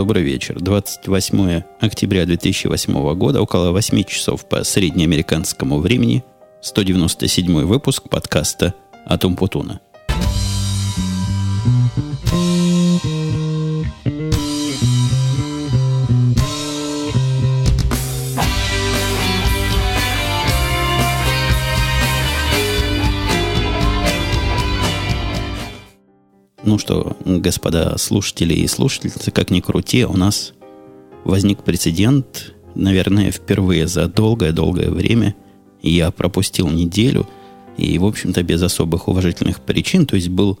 Добрый вечер. 28 октября 2008 года, около 8 часов по среднеамериканскому времени, 197 выпуск подкаста «Атом Путуна». Что, господа слушатели и слушательницы, как ни крути, у нас возник прецедент, наверное, впервые за долгое-долгое время. Я пропустил неделю, и, в общем-то, без особых уважительных причин. То есть был,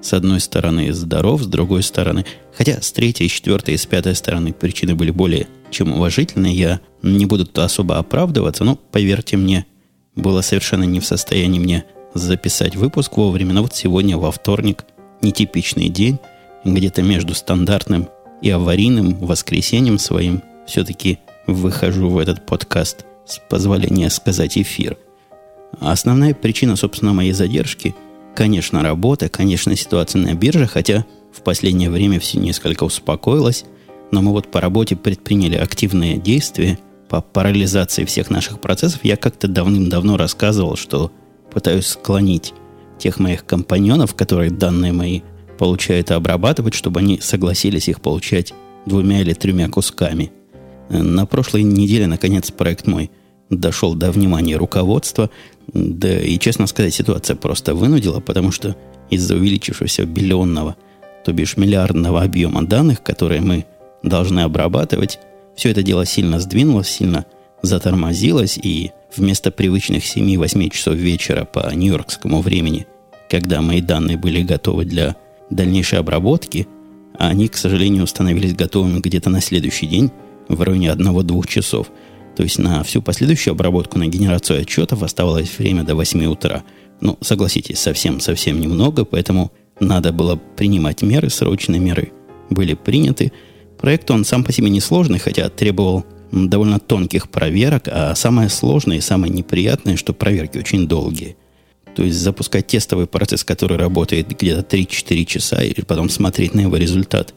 с одной стороны, здоров, с другой стороны... Хотя с третьей, с четвертой и с пятой стороны причины были более чем уважительные. Я не буду особо оправдываться, но, поверьте мне, было совершенно не в состоянии мне записать выпуск вовремя. Но вот сегодня, во вторник, нетипичный день, где-то между стандартным и аварийным воскресеньем своим все-таки выхожу в этот подкаст с позволения сказать эфир. Основная причина, собственно, моей задержки, конечно, работа, конечно, ситуация на бирже, хотя в последнее время все несколько успокоилось, но мы вот по работе предприняли активные действия по парализации всех наших процессов. Я как-то давным-давно рассказывал, что пытаюсь склонить тех моих компаньонов, которые данные мои получают и обрабатывать, чтобы они согласились их получать двумя или тремя кусками. На прошлой неделе, наконец, проект мой дошел до внимания руководства. Да и, честно сказать, ситуация просто вынудила, потому что из-за увеличившегося биллионного, то бишь миллиардного объема данных, которые мы должны обрабатывать, все это дело сильно сдвинулось, сильно затормозилось, и вместо привычных 7-8 часов вечера по нью-йоркскому времени, когда мои данные были готовы для дальнейшей обработки, они, к сожалению, становились готовыми где-то на следующий день в районе 1-2 часов. То есть на всю последующую обработку, на генерацию отчетов оставалось время до 8 утра. Ну, согласитесь, совсем-совсем немного, поэтому надо было принимать меры, срочные меры были приняты. Проект, он сам по себе несложный, хотя требовал довольно тонких проверок, а самое сложное и самое неприятное, что проверки очень долгие. То есть запускать тестовый процесс, который работает где-то 3-4 часа, и потом смотреть на его результат,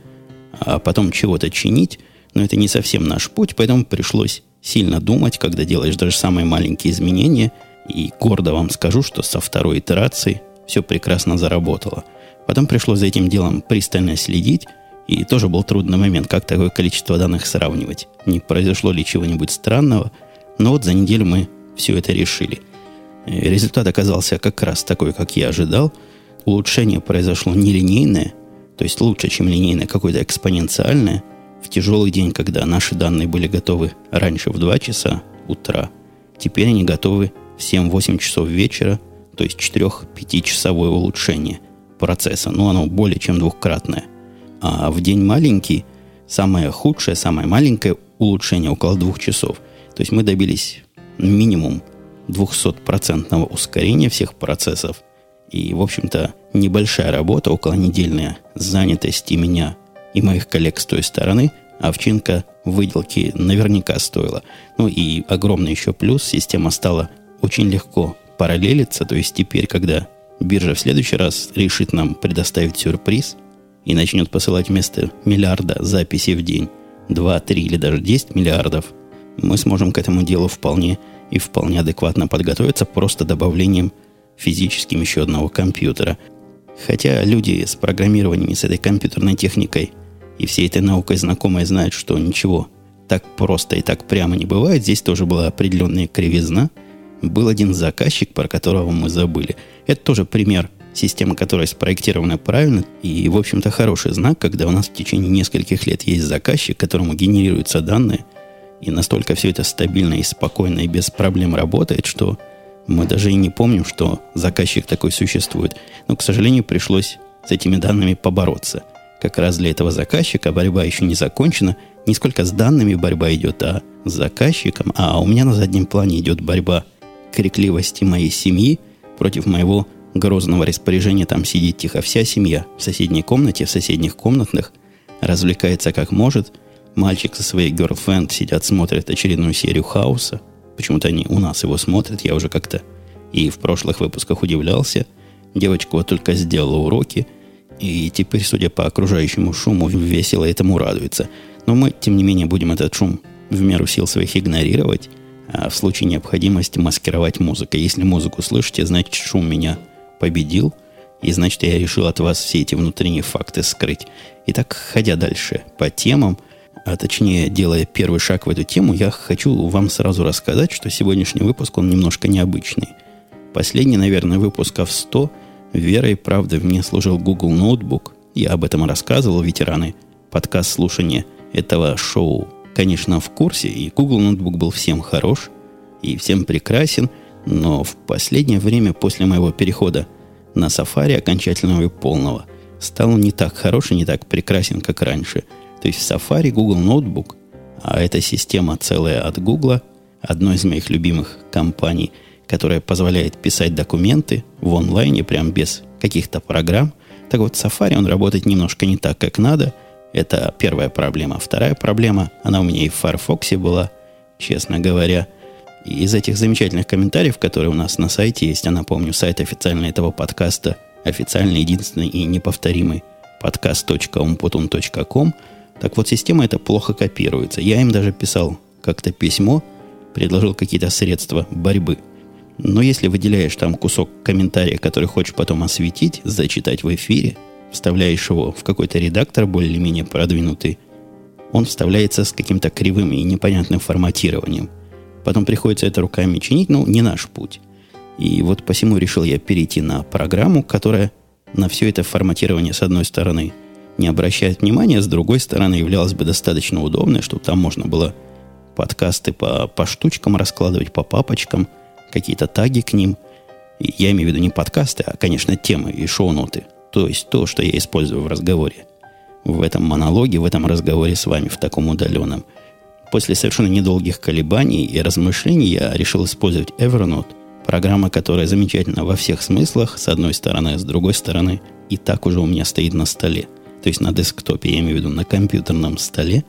а потом чего-то чинить, но это не совсем наш путь, поэтому пришлось сильно думать, когда делаешь даже самые маленькие изменения, и гордо вам скажу, что со второй итерации все прекрасно заработало. Потом пришлось за этим делом пристально следить, и тоже был трудный момент, как такое количество данных сравнивать. Не произошло ли чего-нибудь странного. Но вот за неделю мы все это решили. Результат оказался как раз такой, как я ожидал. Улучшение произошло нелинейное, то есть лучше, чем линейное, какое-то экспоненциальное. В тяжелый день, когда наши данные были готовы раньше в 2 часа утра, теперь они готовы в 7-8 часов вечера, то есть 4-5 часовое улучшение процесса. Ну, оно более чем двухкратное. А в день маленький, самое худшее, самое маленькое улучшение около двух часов. То есть мы добились минимум 200% ускорения всех процессов. И, в общем-то, небольшая работа, около недельная занятости меня и моих коллег с той стороны, овчинка выделки наверняка стоила. Ну и огромный еще плюс, система стала очень легко параллелиться, то есть теперь, когда биржа в следующий раз решит нам предоставить сюрприз, и начнет посылать вместо миллиарда записей в день 2, 3 или даже 10 миллиардов, мы сможем к этому делу вполне и вполне адекватно подготовиться просто добавлением физическим еще одного компьютера. Хотя люди с программированием и с этой компьютерной техникой и всей этой наукой знакомые знают, что ничего так просто и так прямо не бывает. Здесь тоже была определенная кривизна. Был один заказчик, про которого мы забыли. Это тоже пример система, которая спроектирована правильно, и, в общем-то, хороший знак, когда у нас в течение нескольких лет есть заказчик, которому генерируются данные, и настолько все это стабильно и спокойно и без проблем работает, что мы даже и не помним, что заказчик такой существует. Но, к сожалению, пришлось с этими данными побороться. Как раз для этого заказчика борьба еще не закончена. Не сколько с данными борьба идет, а с заказчиком. А у меня на заднем плане идет борьба крикливости моей семьи против моего грозного распоряжения там сидит тихо вся семья в соседней комнате, в соседних комнатных, развлекается как может. Мальчик со своей girlfriend сидят, смотрят очередную серию хаоса. Почему-то они у нас его смотрят, я уже как-то и в прошлых выпусках удивлялся. Девочка вот только сделала уроки, И теперь, судя по окружающему шуму, весело этому радуется. Но мы, тем не менее, будем этот шум в меру сил своих игнорировать, а в случае необходимости маскировать музыкой. Если музыку слышите, значит, шум меня победил, и значит, я решил от вас все эти внутренние факты скрыть. Итак, ходя дальше по темам, а точнее, делая первый шаг в эту тему, я хочу вам сразу рассказать, что сегодняшний выпуск, он немножко необычный. Последний, наверное, выпусков 100 верой и правдой мне служил Google Notebook. Я об этом рассказывал, ветераны подкаст слушания этого шоу, конечно, в курсе, и Google Notebook был всем хорош и всем прекрасен, но в последнее время после моего перехода на Safari окончательного и полного стал не так хорош и не так прекрасен, как раньше – то есть в Safari Google Notebook, а эта система целая от Google, одной из моих любимых компаний, которая позволяет писать документы в онлайне, прям без каких-то программ. Так вот, Safari он работает немножко не так, как надо. Это первая проблема. Вторая проблема, она у меня и в Firefox была, честно говоря. И из этих замечательных комментариев, которые у нас на сайте есть, я напомню, сайт официальный этого подкаста, официальный, единственный и неповторимый подкаст.umputun.com – так вот, система это плохо копируется. Я им даже писал как-то письмо, предложил какие-то средства борьбы. Но если выделяешь там кусок комментария, который хочешь потом осветить, зачитать в эфире, вставляешь его в какой-то редактор более-менее продвинутый, он вставляется с каким-то кривым и непонятным форматированием. Потом приходится это руками чинить, ну, не наш путь. И вот посему решил я перейти на программу, которая на все это форматирование, с одной стороны, не обращает внимания, с другой стороны, являлась бы достаточно удобной, чтобы там можно было подкасты по, по штучкам раскладывать, по папочкам, какие-то таги к ним. И я имею в виду не подкасты, а, конечно, темы и шоу-ноты. То есть то, что я использую в разговоре. В этом монологе, в этом разговоре с вами, в таком удаленном. После совершенно недолгих колебаний и размышлений я решил использовать Evernote, программа, которая замечательна во всех смыслах, с одной стороны, а с другой стороны, и так уже у меня стоит на столе – то есть на десктопе, я имею в виду на компьютерном столе,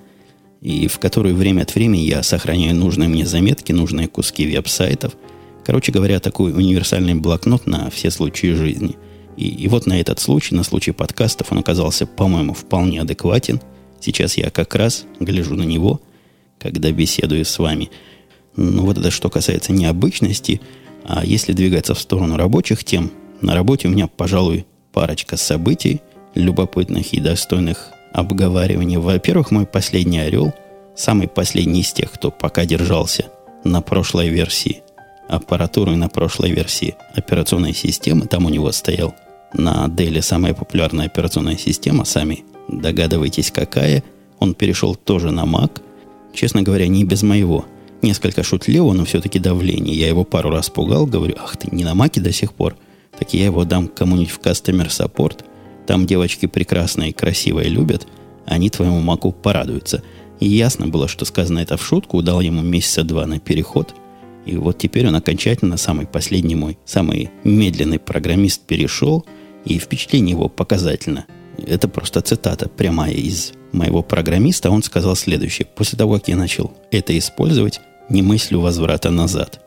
и в которую время от времени я сохраняю нужные мне заметки, нужные куски веб-сайтов. Короче говоря, такой универсальный блокнот на все случаи жизни. И, и вот на этот случай, на случай подкастов, он оказался, по-моему, вполне адекватен. Сейчас я как раз гляжу на него, когда беседую с вами. Ну, вот это что касается необычности. А если двигаться в сторону рабочих тем, на работе у меня, пожалуй, парочка событий – любопытных и достойных обговариваний. Во-первых, мой последний орел, самый последний из тех, кто пока держался на прошлой версии аппаратуры, на прошлой версии операционной системы, там у него стоял на Dell самая популярная операционная система, сами догадываетесь какая. Он перешел тоже на Mac, честно говоря, не без моего. Несколько шутливо, но все-таки давление. Я его пару раз пугал, говорю, ах ты, не на Маке до сих пор. Так я его дам кому-нибудь в Customer Support – там девочки прекрасные красивые любят, они твоему маку порадуются. И ясно было, что сказано это в шутку, дал ему месяца два на переход. И вот теперь он окончательно, самый последний мой, самый медленный программист перешел, и впечатление его показательно. Это просто цитата прямая из моего программиста. Он сказал следующее. После того, как я начал это использовать, не мыслю возврата назад.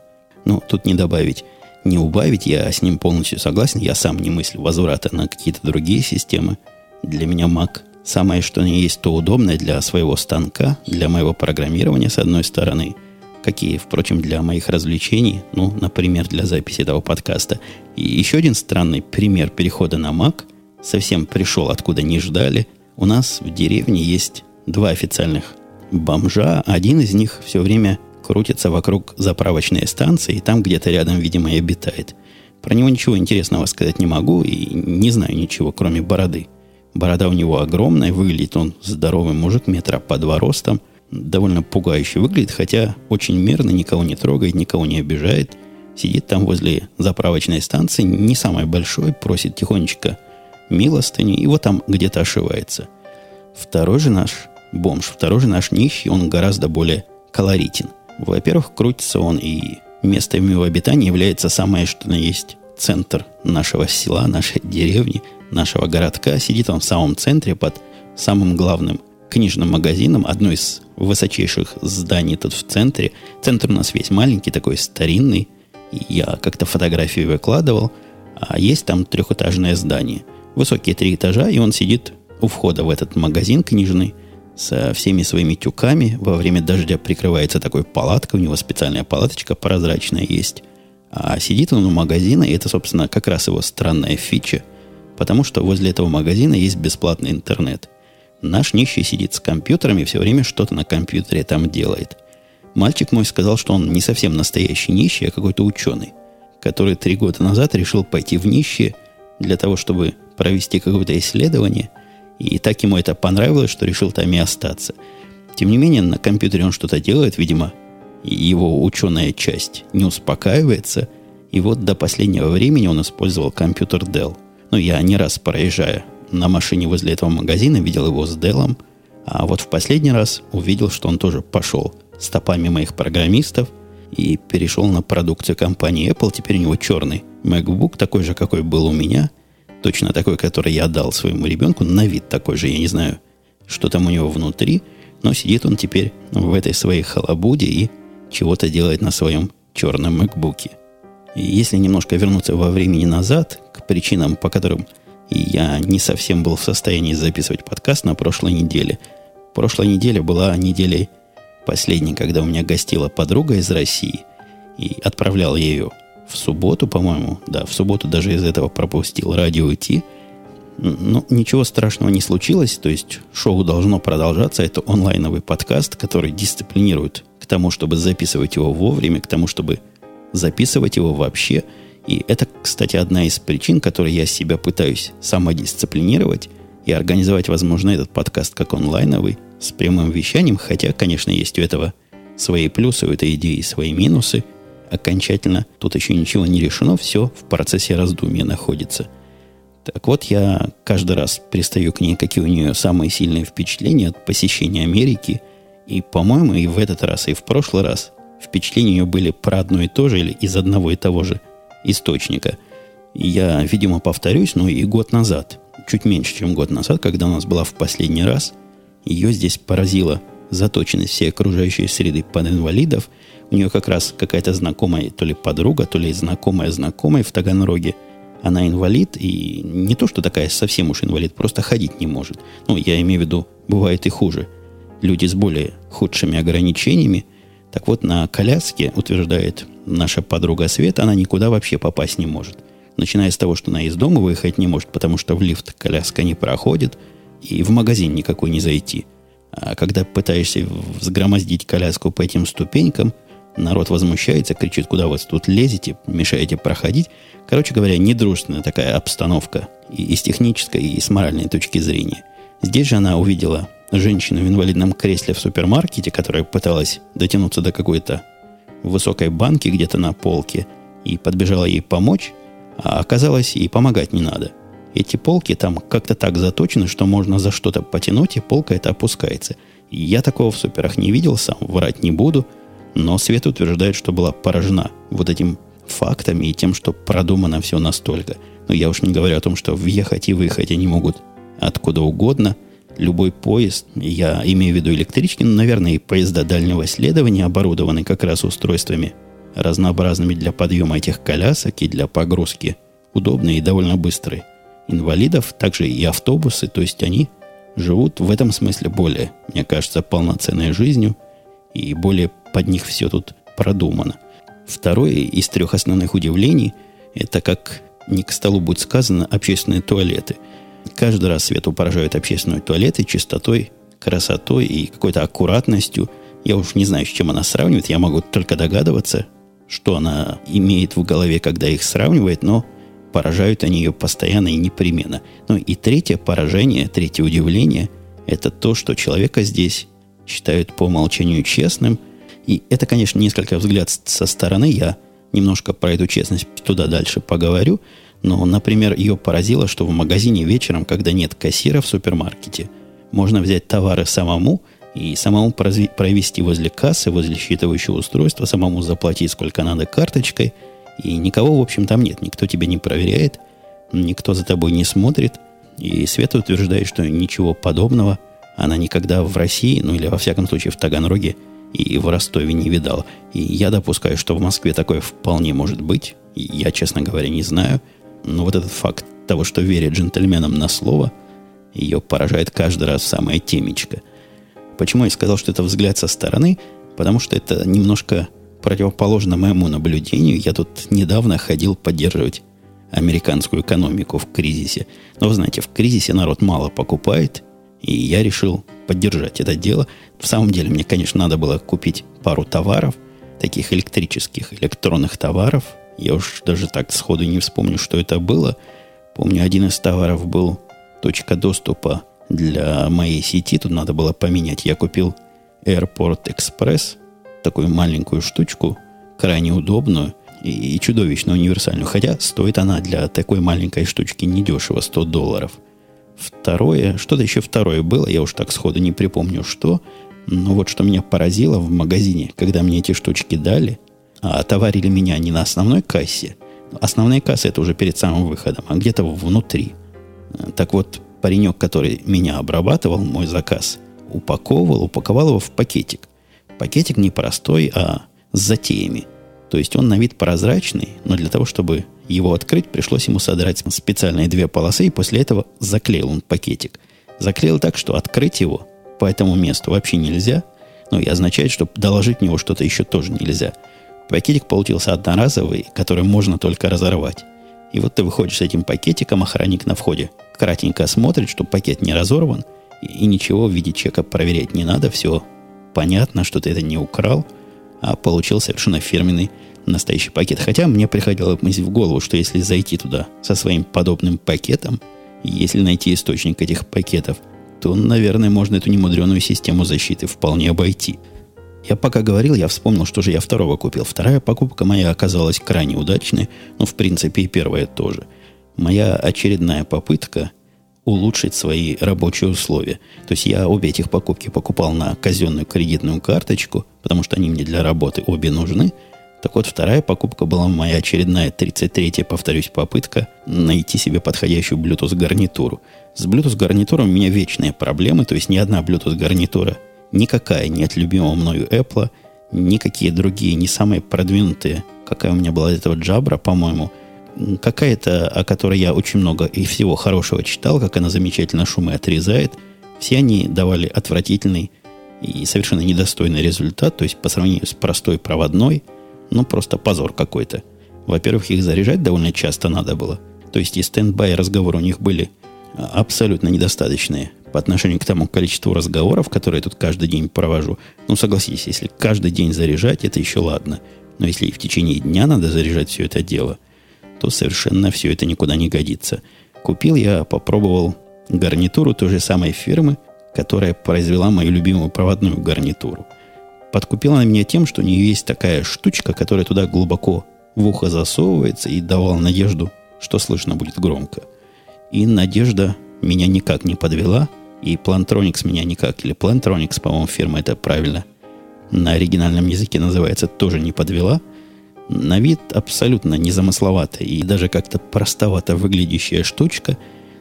Ну, тут не добавить не убавить, я с ним полностью согласен. Я сам не мыслю возврата на какие-то другие системы. Для меня Mac самое, что не есть, то удобное для своего станка, для моего программирования, с одной стороны, какие, впрочем, для моих развлечений, ну, например, для записи этого подкаста. И еще один странный пример перехода на Mac совсем пришел, откуда не ждали. У нас в деревне есть два официальных бомжа. Один из них все время крутится вокруг заправочной станции, и там где-то рядом, видимо, и обитает. Про него ничего интересного сказать не могу и не знаю ничего, кроме бороды. Борода у него огромная, выглядит он здоровый мужик, метра по два ростом, довольно пугающе выглядит, хотя очень мирно, никого не трогает, никого не обижает. Сидит там возле заправочной станции, не самой большой, просит тихонечко милостыни, вот там где-то ошивается. Второй же наш бомж, второй же наш нищий, он гораздо более колоритен. Во-первых, крутится он, и местом его обитания является самое, что на есть центр нашего села, нашей деревни, нашего городка. Сидит он в самом центре под самым главным книжным магазином, одно из высочайших зданий тут в центре. Центр у нас весь маленький, такой старинный. Я как-то фотографию выкладывал, а есть там трехэтажное здание. Высокие три этажа, и он сидит у входа в этот магазин книжный со всеми своими тюками. Во время дождя прикрывается такой палаткой, у него специальная палаточка прозрачная есть. А сидит он у магазина, и это, собственно, как раз его странная фича, потому что возле этого магазина есть бесплатный интернет. Наш нищий сидит с компьютером и все время что-то на компьютере там делает. Мальчик мой сказал, что он не совсем настоящий нищий, а какой-то ученый, который три года назад решил пойти в нищие для того, чтобы провести какое-то исследование, и так ему это понравилось, что решил там и остаться. Тем не менее, на компьютере он что-то делает, видимо, его ученая часть не успокаивается, и вот до последнего времени он использовал компьютер Dell. Ну, я не раз проезжая на машине возле этого магазина, видел его с Dell, а вот в последний раз увидел, что он тоже пошел стопами моих программистов и перешел на продукцию компании Apple. Теперь у него черный MacBook, такой же, какой был у меня, точно такой, который я дал своему ребенку, на вид такой же, я не знаю, что там у него внутри, но сидит он теперь в этой своей халабуде и чего-то делает на своем черном MacBook. И если немножко вернуться во времени назад, к причинам, по которым я не совсем был в состоянии записывать подкаст на прошлой неделе. Прошлая неделя была неделей последней, когда у меня гостила подруга из России, и отправлял ее в субботу, по-моему, да, в субботу даже из этого пропустил радио идти. Но ничего страшного не случилось, то есть шоу должно продолжаться. Это онлайновый подкаст, который дисциплинирует тому, чтобы записывать его вовремя, к тому, чтобы записывать его вообще. И это, кстати, одна из причин, которые я себя пытаюсь самодисциплинировать и организовать, возможно, этот подкаст как онлайновый, с прямым вещанием, хотя, конечно, есть у этого свои плюсы, у этой идеи свои минусы. Окончательно тут еще ничего не решено, все в процессе раздумья находится. Так вот, я каждый раз пристаю к ней, какие у нее самые сильные впечатления от посещения Америки – и, по-моему, и в этот раз, и в прошлый раз впечатления у нее были про одно и то же или из одного и того же источника. Я, видимо, повторюсь, но и год назад, чуть меньше, чем год назад, когда у нас была в последний раз, ее здесь поразила заточенность всей окружающей среды под инвалидов. У нее как раз какая-то знакомая, то ли подруга, то ли знакомая знакомая в Таганроге. Она инвалид, и не то, что такая совсем уж инвалид, просто ходить не может. Ну, я имею в виду, бывает и хуже – люди с более худшими ограничениями. Так вот, на коляске, утверждает наша подруга Света, она никуда вообще попасть не может. Начиная с того, что она из дома выехать не может, потому что в лифт коляска не проходит, и в магазин никакой не зайти. А когда пытаешься взгромоздить коляску по этим ступенькам, народ возмущается, кричит, куда вы тут лезете, мешаете проходить. Короче говоря, недружественная такая обстановка и, и с технической, и с моральной точки зрения. Здесь же она увидела женщину в инвалидном кресле в супермаркете, которая пыталась дотянуться до какой-то высокой банки где-то на полке и подбежала ей помочь, а оказалось, ей помогать не надо. Эти полки там как-то так заточены, что можно за что-то потянуть, и полка это опускается. Я такого в суперах не видел, сам врать не буду, но Света утверждает, что была поражена вот этим фактами и тем, что продумано все настолько. Но я уж не говорю о том, что въехать и выехать они могут откуда угодно – любой поезд, я имею в виду электрички, но, наверное, и поезда дальнего следования оборудованы как раз устройствами разнообразными для подъема этих колясок и для погрузки, удобные и довольно быстрые. Инвалидов, также и автобусы, то есть они живут в этом смысле более, мне кажется, полноценной жизнью, и более под них все тут продумано. Второе из трех основных удивлений – это, как не к столу будет сказано, общественные туалеты – Каждый раз Свету поражают общественные туалеты чистотой, красотой и какой-то аккуратностью. Я уж не знаю, с чем она сравнивает. Я могу только догадываться, что она имеет в голове, когда их сравнивает, но поражают они ее постоянно и непременно. Ну и третье поражение, третье удивление – это то, что человека здесь считают по умолчанию честным. И это, конечно, несколько взгляд со стороны. Я немножко про эту честность туда дальше поговорю – но, например, ее поразило, что в магазине вечером, когда нет кассира в супермаркете, можно взять товары самому и самому провести возле кассы, возле считывающего устройства, самому заплатить сколько надо карточкой. И никого, в общем, там нет. Никто тебя не проверяет, никто за тобой не смотрит. И Света утверждает, что ничего подобного она никогда в России, ну или во всяком случае в Таганроге и в Ростове не видала. И я допускаю, что в Москве такое вполне может быть. Я, честно говоря, не знаю – но вот этот факт того, что верит джентльменам на слово, ее поражает каждый раз самое темечко. Почему я сказал, что это взгляд со стороны? Потому что это немножко противоположно моему наблюдению. Я тут недавно ходил поддерживать американскую экономику в кризисе. Но вы знаете, в кризисе народ мало покупает, и я решил поддержать это дело. В самом деле, мне, конечно, надо было купить пару товаров, таких электрических, электронных товаров. Я уж даже так сходу не вспомню, что это было. Помню, один из товаров был точка доступа для моей сети. Тут надо было поменять. Я купил Airport Express, такую маленькую штучку, крайне удобную и, и чудовищно универсальную. Хотя стоит она для такой маленькой штучки недешево, 100 долларов – Второе, что-то еще второе было, я уж так сходу не припомню, что. Но вот что меня поразило в магазине, когда мне эти штучки дали, а товарили меня не на основной кассе. Основная касса это уже перед самым выходом, а где-то внутри. Так вот, паренек, который меня обрабатывал, мой заказ, упаковывал, упаковал его в пакетик. Пакетик не простой, а с затеями. То есть он на вид прозрачный, но для того, чтобы его открыть, пришлось ему содрать специальные две полосы, и после этого заклеил он пакетик. Заклеил так, что открыть его по этому месту вообще нельзя. Ну, и означает, что доложить в него что-то еще тоже нельзя. Пакетик получился одноразовый, который можно только разорвать. И вот ты выходишь с этим пакетиком, охранник на входе кратенько смотрит, что пакет не разорван, и ничего в виде чека проверять не надо, все понятно, что ты это не украл, а получил совершенно фирменный настоящий пакет. Хотя мне приходило мысль в голову, что если зайти туда со своим подобным пакетом, если найти источник этих пакетов, то, наверное, можно эту немудреную систему защиты вполне обойти. Я пока говорил, я вспомнил, что же я второго купил. Вторая покупка моя оказалась крайне удачной, но, в принципе, и первая тоже. Моя очередная попытка улучшить свои рабочие условия. То есть я обе этих покупки покупал на казенную кредитную карточку, потому что они мне для работы обе нужны – так вот, вторая покупка была моя очередная 33-я, повторюсь, попытка найти себе подходящую Bluetooth гарнитуру. С Bluetooth гарнитуром у меня вечные проблемы, то есть ни одна Bluetooth гарнитура, никакая не от любимого мною Apple, никакие другие, не самые продвинутые, какая у меня была этого Jabra, по-моему, какая-то, о которой я очень много и всего хорошего читал, как она замечательно шумы отрезает, все они давали отвратительный и совершенно недостойный результат, то есть по сравнению с простой проводной – ну, просто позор какой-то. Во-первых, их заряжать довольно часто надо было. То есть и стендбай разговоры у них были а, абсолютно недостаточные по отношению к тому количеству разговоров, которые я тут каждый день провожу. Ну, согласитесь, если каждый день заряжать, это еще ладно. Но если и в течение дня надо заряжать все это дело, то совершенно все это никуда не годится. Купил я, попробовал гарнитуру той же самой фирмы, которая произвела мою любимую проводную гарнитуру – подкупила она меня тем, что у нее есть такая штучка, которая туда глубоко в ухо засовывается и давала надежду, что слышно будет громко. И надежда меня никак не подвела, и Plantronics меня никак, или Plantronics, по-моему, фирма это правильно, на оригинальном языке называется, тоже не подвела. На вид абсолютно незамысловатая и даже как-то простовато выглядящая штучка.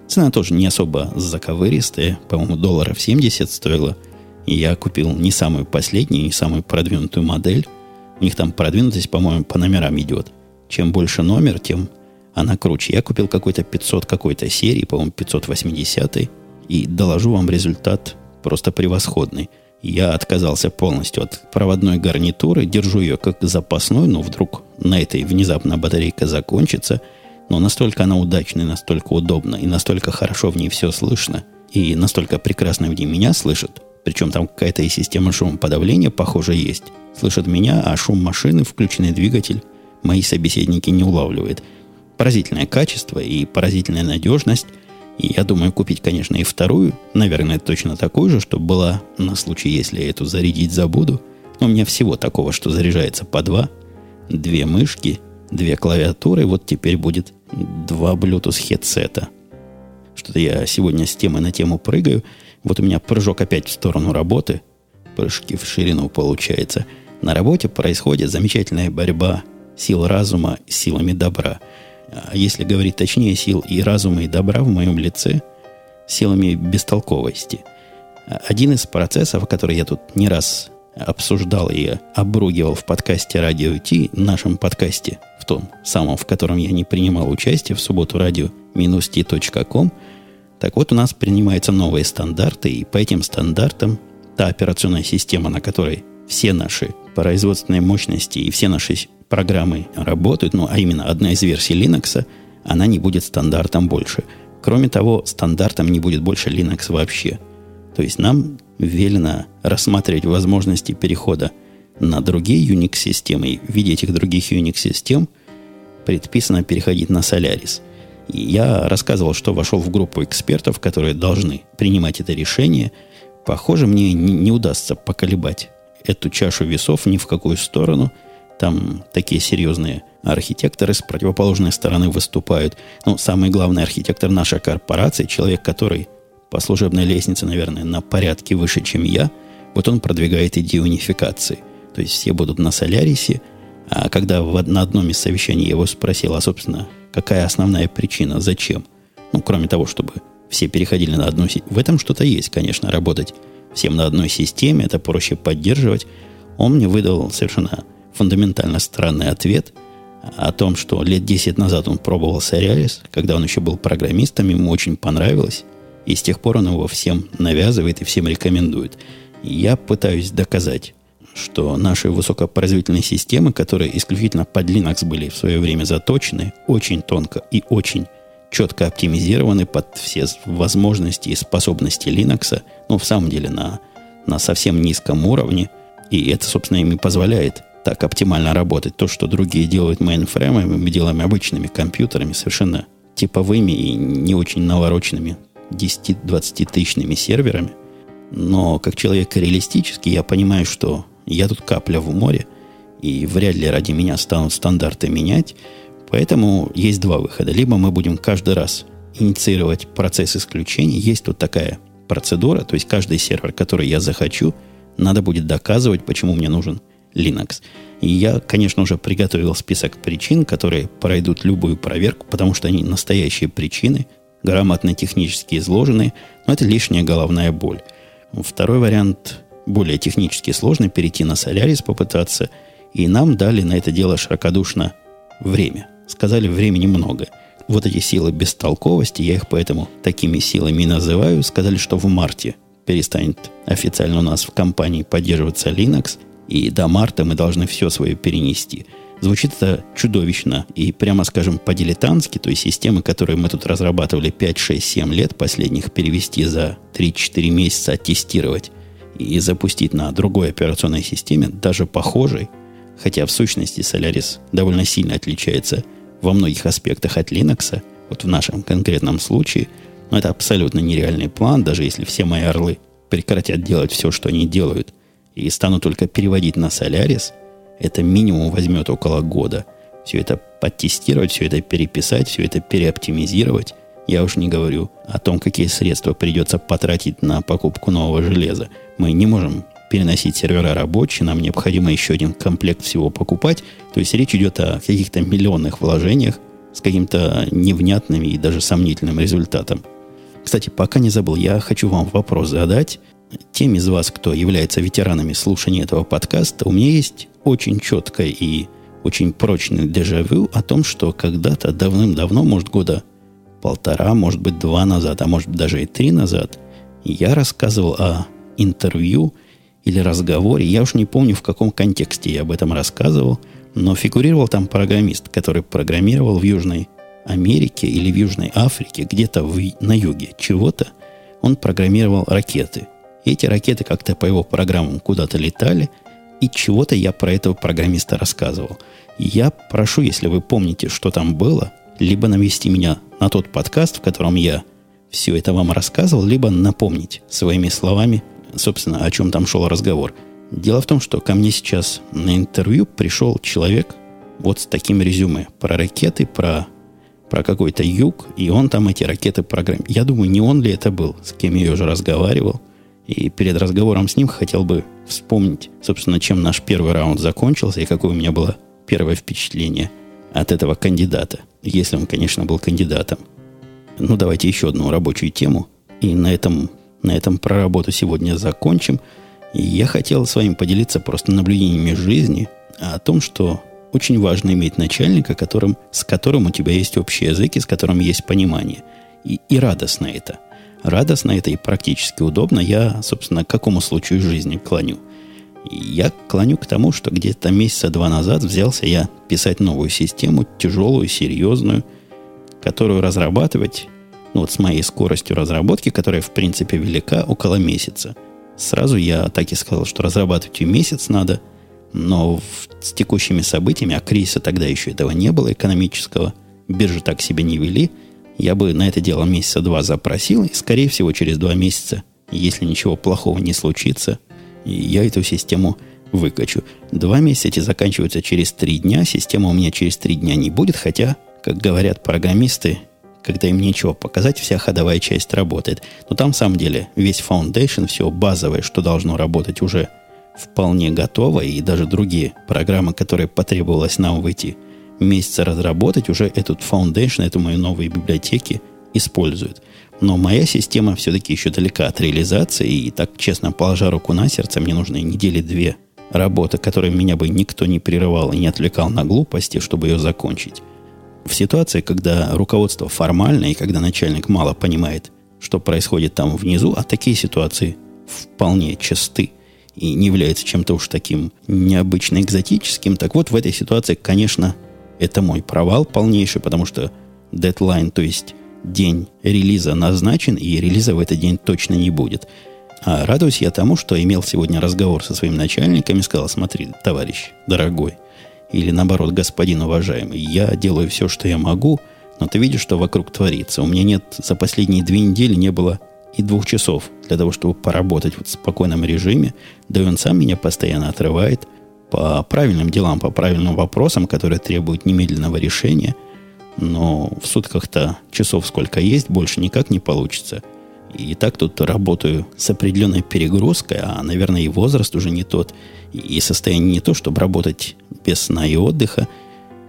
Цена тоже не особо заковыристая, по-моему, долларов 70 стоила – и я купил не самую последнюю, не самую продвинутую модель. У них там продвинутость, по-моему, по номерам идет. Чем больше номер, тем она круче. Я купил какой-то 500 какой-то серии, по-моему, 580 и доложу вам результат просто превосходный. Я отказался полностью от проводной гарнитуры, держу ее как запасной, но вдруг на этой внезапно батарейка закончится. Но настолько она удачная, настолько удобна и настолько хорошо в ней все слышно, и настолько прекрасно в ней меня слышат, причем там какая-то и система шумоподавления, похоже, есть. Слышат меня, а шум машины, включенный двигатель, мои собеседники не улавливают. Поразительное качество и поразительная надежность. И я думаю купить, конечно, и вторую, наверное, точно такую же, чтобы была на случай, если я эту зарядить забуду. Но у меня всего такого, что заряжается по два. Две мышки, две клавиатуры, вот теперь будет два Bluetooth хедсета. Что-то я сегодня с темы на тему прыгаю – вот у меня прыжок опять в сторону работы. Прыжки в ширину получается. На работе происходит замечательная борьба сил разума с силами добра. А если говорить точнее, сил и разума, и добра в моем лице, силами бестолковости. Один из процессов, который я тут не раз обсуждал и обругивал в подкасте «Радио Ти», нашем подкасте, в том самом, в котором я не принимал участие в субботу радио t.com. Так вот, у нас принимаются новые стандарты, и по этим стандартам та операционная система, на которой все наши производственные мощности и все наши программы работают, ну, а именно одна из версий Linux, она не будет стандартом больше. Кроме того, стандартом не будет больше Linux вообще. То есть нам велено рассматривать возможности перехода на другие Unix-системы. В виде этих других Unix-систем предписано переходить на Solaris. Я рассказывал, что вошел в группу экспертов, которые должны принимать это решение. Похоже, мне не, не удастся поколебать эту чашу весов ни в какую сторону. Там такие серьезные архитекторы с противоположной стороны выступают. Ну, самый главный архитектор нашей корпорации, человек, который по служебной лестнице, наверное, на порядке выше, чем я, вот он продвигает идею унификации. То есть все будут на Солярисе, а когда на одном из совещаний я его спросил, а, собственно, какая основная причина, зачем? Ну, кроме того, чтобы все переходили на одну. В этом что-то есть, конечно, работать всем на одной системе, это проще поддерживать. Он мне выдал совершенно фундаментально странный ответ о том, что лет 10 назад он пробовал Serialis, когда он еще был программистом, ему очень понравилось, и с тех пор он его всем навязывает и всем рекомендует. Я пытаюсь доказать, что наши высокопроизводительные системы, которые исключительно под Linux были в свое время заточены, очень тонко и очень четко оптимизированы под все возможности и способности Linux, ну, в самом деле, на, на совсем низком уровне. И это, собственно, им и позволяет так оптимально работать. То, что другие делают мейнфреймами, мы делаем обычными компьютерами, совершенно типовыми и не очень навороченными 10-20 тысячными серверами. Но как человек реалистический, я понимаю, что я тут капля в море, и вряд ли ради меня станут стандарты менять. Поэтому есть два выхода. Либо мы будем каждый раз инициировать процесс исключений. Есть тут такая процедура, то есть каждый сервер, который я захочу, надо будет доказывать, почему мне нужен Linux. И я, конечно, уже приготовил список причин, которые пройдут любую проверку, потому что они настоящие причины, грамотно технически изложенные, но это лишняя головная боль. Второй вариант более технически сложный, перейти на Solaris попытаться, и нам дали на это дело широкодушно время – Сказали, времени много. Вот эти силы бестолковости, я их поэтому такими силами и называю, сказали, что в марте перестанет официально у нас в компании поддерживаться Linux, и до марта мы должны все свое перенести. Звучит это чудовищно и, прямо скажем, по-дилетантски, то есть системы, которые мы тут разрабатывали 5, 6, 7 лет, последних перевести за 3-4 месяца, оттестировать и запустить на другой операционной системе, даже похожей, хотя в сущности Solaris довольно сильно отличается – во многих аспектах от Linux, вот в нашем конкретном случае, но это абсолютно нереальный план, даже если все мои орлы прекратят делать все, что они делают, и станут только переводить на Solaris, это минимум возьмет около года. Все это подтестировать, все это переписать, все это переоптимизировать. Я уж не говорю о том, какие средства придется потратить на покупку нового железа. Мы не можем переносить сервера рабочие, нам необходимо еще один комплект всего покупать. То есть речь идет о каких-то миллионных вложениях с каким-то невнятным и даже сомнительным результатом. Кстати, пока не забыл, я хочу вам вопрос задать. Тем из вас, кто является ветеранами слушания этого подкаста, у меня есть очень четкое и очень прочный дежавю о том, что когда-то давным-давно, может, года полтора, может быть, два назад, а может, даже и три назад, я рассказывал о интервью – или разговоре, я уж не помню, в каком контексте я об этом рассказывал, но фигурировал там программист, который программировал в Южной Америке или в Южной Африке, где-то в, на юге чего-то, он программировал ракеты. И эти ракеты как-то по его программам куда-то летали, и чего-то я про этого программиста рассказывал. я прошу, если вы помните, что там было, либо навести меня на тот подкаст, в котором я все это вам рассказывал, либо напомнить своими словами собственно, о чем там шел разговор. Дело в том, что ко мне сейчас на интервью пришел человек вот с таким резюме про ракеты, про, про какой-то юг, и он там эти ракеты программирует. Я думаю, не он ли это был, с кем я уже разговаривал. И перед разговором с ним хотел бы вспомнить, собственно, чем наш первый раунд закончился и какое у меня было первое впечатление от этого кандидата. Если он, конечно, был кандидатом. Ну, давайте еще одну рабочую тему. И на этом на этом про работу сегодня закончим. И я хотел с вами поделиться просто наблюдениями жизни о том, что очень важно иметь начальника, которым, с которым у тебя есть общий язык и с которым есть понимание. И, и радостно это. Радостно это и практически удобно. Я, собственно, к какому случаю жизни клоню? Я клоню к тому, что где-то месяца два назад взялся я писать новую систему, тяжелую, серьезную, которую разрабатывать, ну вот с моей скоростью разработки, которая в принципе велика, около месяца. Сразу я так и сказал, что разрабатывать ее месяц надо, но с текущими событиями, а кризиса тогда еще этого не было экономического, биржи так себя не вели, я бы на это дело месяца два запросил, и, скорее всего, через два месяца, если ничего плохого не случится, я эту систему выкачу. Два месяца эти заканчиваются через три дня, система у меня через три дня не будет, хотя, как говорят программисты, когда им нечего показать, вся ходовая часть работает. Но там, в самом деле, весь foundation, все базовое, что должно работать, уже вполне готово, и даже другие программы, которые потребовалось нам в эти месяцы разработать, уже этот foundation, эту мою новые библиотеки используют. Но моя система все-таки еще далека от реализации, и так, честно, положа руку на сердце, мне нужны недели две работы, которые меня бы никто не прерывал и не отвлекал на глупости, чтобы ее закончить. В ситуации, когда руководство формальное, и когда начальник мало понимает, что происходит там внизу, а такие ситуации вполне часты и не являются чем-то уж таким необычно экзотическим, так вот в этой ситуации, конечно, это мой провал полнейший, потому что дедлайн, то есть день релиза назначен, и релиза в этот день точно не будет. А радуюсь я тому, что имел сегодня разговор со своим начальником и сказал, смотри, товарищ, дорогой, или наоборот, господин уважаемый, я делаю все, что я могу, но ты видишь, что вокруг творится. У меня нет, за последние две недели не было и двух часов для того, чтобы поработать вот в спокойном режиме. Да и он сам меня постоянно отрывает по правильным делам, по правильным вопросам, которые требуют немедленного решения – но в сутках-то часов сколько есть, больше никак не получится. И так тут работаю с определенной перегрузкой, а, наверное, и возраст уже не тот, и состояние не то, чтобы работать без сна и отдыха.